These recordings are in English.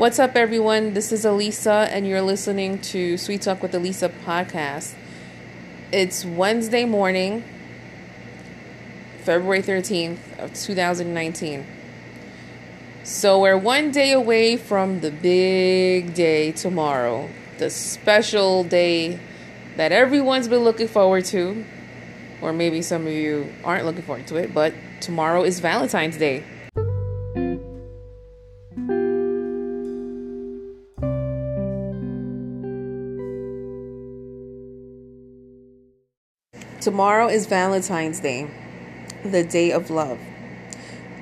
What's up, everyone? This is Elisa, and you're listening to Sweet Talk with Elisa podcast. It's Wednesday morning, February 13th of 2019. So we're one day away from the big day tomorrow, the special day that everyone's been looking forward to, or maybe some of you aren't looking forward to it, but tomorrow is Valentine's Day. Tomorrow is Valentine's Day, the day of love.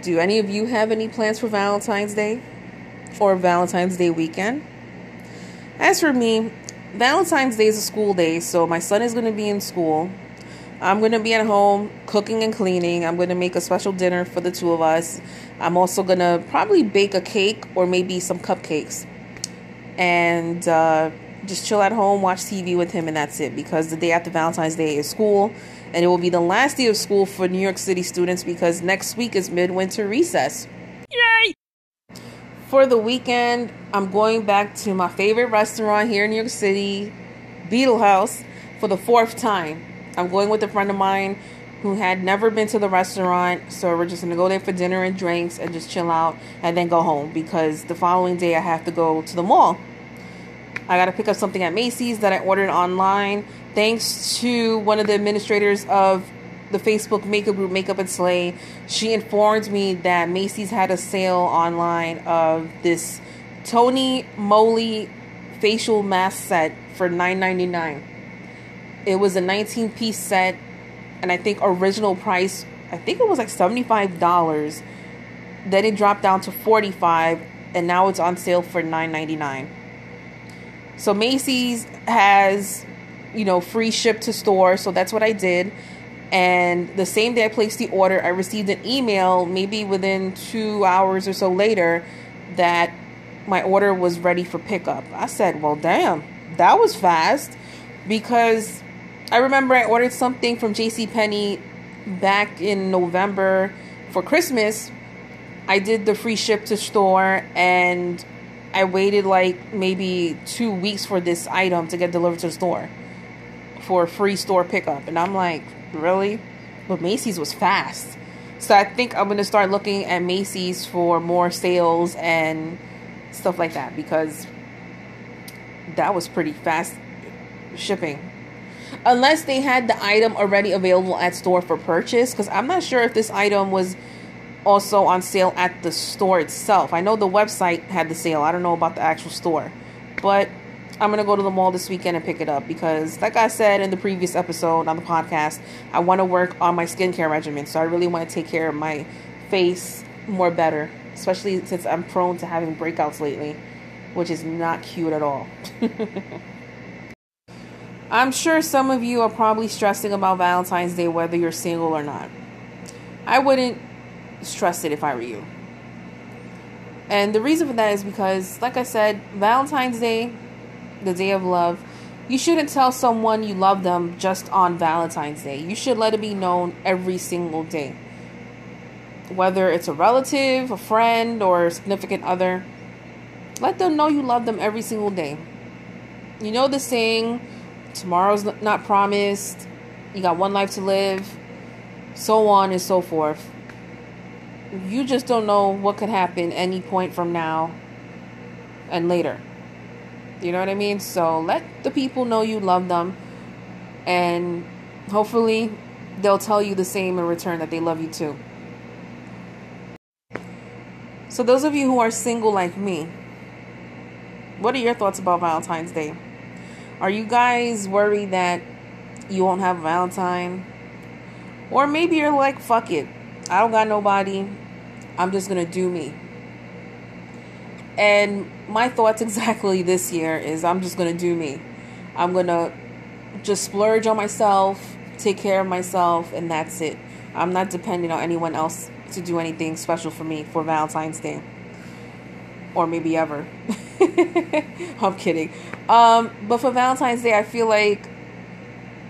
Do any of you have any plans for Valentine's Day or Valentine's Day weekend? As for me, Valentine's Day is a school day, so my son is going to be in school. I'm going to be at home cooking and cleaning. I'm going to make a special dinner for the two of us. I'm also going to probably bake a cake or maybe some cupcakes. And, uh, just chill at home, watch TV with him, and that's it. Because the day after Valentine's Day is school, and it will be the last day of school for New York City students because next week is midwinter recess. Yay! For the weekend, I'm going back to my favorite restaurant here in New York City, Beetle House, for the fourth time. I'm going with a friend of mine who had never been to the restaurant, so we're just gonna go there for dinner and drinks and just chill out and then go home because the following day I have to go to the mall. I got to pick up something at Macy's that I ordered online. Thanks to one of the administrators of the Facebook makeup group Makeup and Slay, she informed me that Macy's had a sale online of this Tony Moly facial mask set for $9.99. It was a 19 piece set, and I think original price, I think it was like $75. Then it dropped down to 45 and now it's on sale for $9.99. So Macy's has, you know, free ship to store. So that's what I did. And the same day I placed the order, I received an email, maybe within two hours or so later, that my order was ready for pickup. I said, well, damn, that was fast. Because I remember I ordered something from JCPenney back in November for Christmas. I did the free ship to store and I waited like maybe two weeks for this item to get delivered to the store for free store pickup. And I'm like, really? But Macy's was fast. So I think I'm going to start looking at Macy's for more sales and stuff like that because that was pretty fast shipping. Unless they had the item already available at store for purchase, because I'm not sure if this item was also on sale at the store itself. I know the website had the sale. I don't know about the actual store. But I'm going to go to the mall this weekend and pick it up because, like I said in the previous episode on the podcast, I want to work on my skincare regimen. So I really want to take care of my face more better, especially since I'm prone to having breakouts lately, which is not cute at all. I'm sure some of you are probably stressing about Valentine's Day, whether you're single or not. I wouldn't stress it if I were you. And the reason for that is because, like I said, Valentine's Day, the day of love, you shouldn't tell someone you love them just on Valentine's Day. You should let it be known every single day. Whether it's a relative, a friend, or a significant other, let them know you love them every single day. You know the saying, tomorrow's not promised, you got one life to live, so on and so forth you just don't know what could happen any point from now and later. You know what I mean? So let the people know you love them and hopefully they'll tell you the same in return that they love you too. So those of you who are single like me, what are your thoughts about Valentine's Day? Are you guys worried that you won't have Valentine? Or maybe you're like, fuck it. I don't got nobody. I'm just going to do me. And my thoughts exactly this year is I'm just going to do me. I'm going to just splurge on myself, take care of myself, and that's it. I'm not depending on anyone else to do anything special for me for Valentine's Day. Or maybe ever. I'm kidding. Um, but for Valentine's Day, I feel like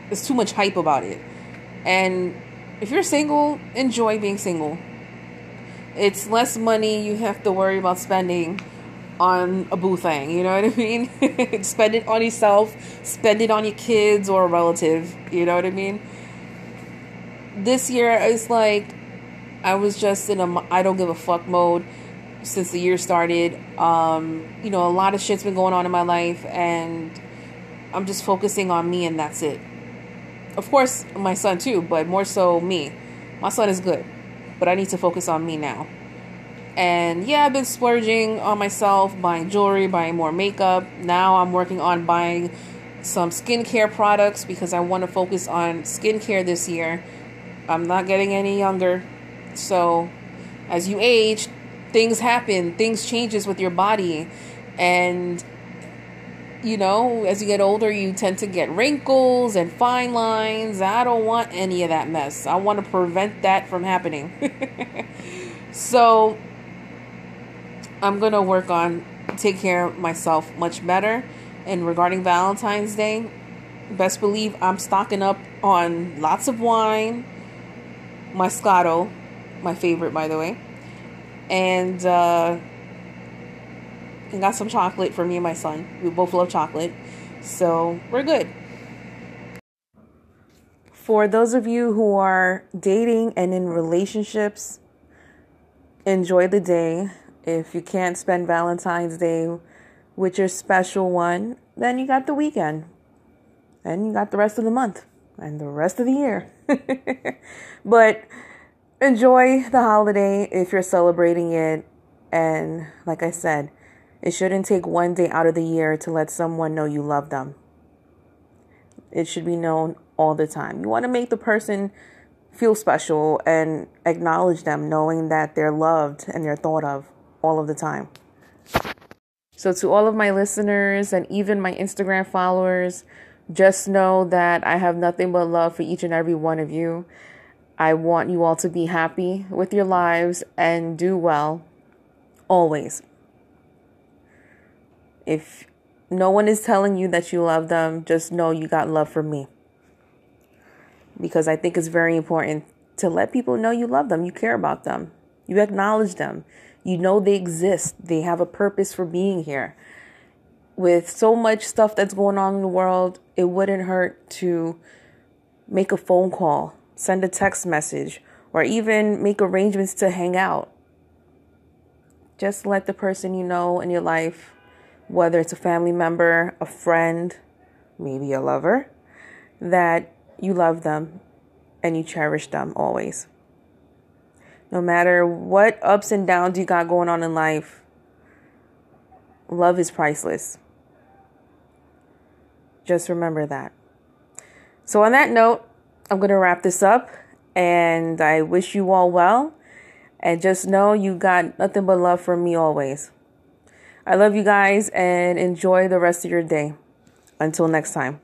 there's too much hype about it. And if you're single, enjoy being single. It's less money you have to worry about spending on a boo thing. You know what I mean? spend it on yourself, spend it on your kids or a relative. You know what I mean? This year, it's like I was just in a I don't give a fuck mode since the year started. Um, you know, a lot of shit's been going on in my life, and I'm just focusing on me, and that's it. Of course, my son too, but more so me. My son is good, but I need to focus on me now. And yeah, I've been splurging on myself, buying jewelry, buying more makeup. Now I'm working on buying some skincare products because I want to focus on skincare this year. I'm not getting any younger. So, as you age, things happen, things changes with your body. And you know, as you get older, you tend to get wrinkles and fine lines. I don't want any of that mess. I want to prevent that from happening. so, I'm going to work on take care of myself much better. And regarding Valentine's Day, best believe I'm stocking up on lots of wine, Moscato, my favorite by the way, and uh, and got some chocolate for me and my son. We both love chocolate, so we're good. For those of you who are dating and in relationships, enjoy the day. If you can't spend Valentine's Day with your special one, then you got the weekend. And you got the rest of the month and the rest of the year. but enjoy the holiday if you're celebrating it. And like I said, it shouldn't take one day out of the year to let someone know you love them. It should be known all the time. You want to make the person feel special and acknowledge them knowing that they're loved and they're thought of all of the time. So, to all of my listeners and even my Instagram followers, just know that I have nothing but love for each and every one of you. I want you all to be happy with your lives and do well always. If no one is telling you that you love them, just know you got love from me. Because I think it's very important to let people know you love them, you care about them, you acknowledge them, you know they exist. They have a purpose for being here. With so much stuff that's going on in the world, it wouldn't hurt to make a phone call, send a text message, or even make arrangements to hang out. Just let the person you know in your life, whether it's a family member, a friend, maybe a lover, that you love them and you cherish them always. No matter what ups and downs you got going on in life, love is priceless. Just remember that. So, on that note, I'm going to wrap this up and I wish you all well. And just know you got nothing but love from me always. I love you guys and enjoy the rest of your day. Until next time.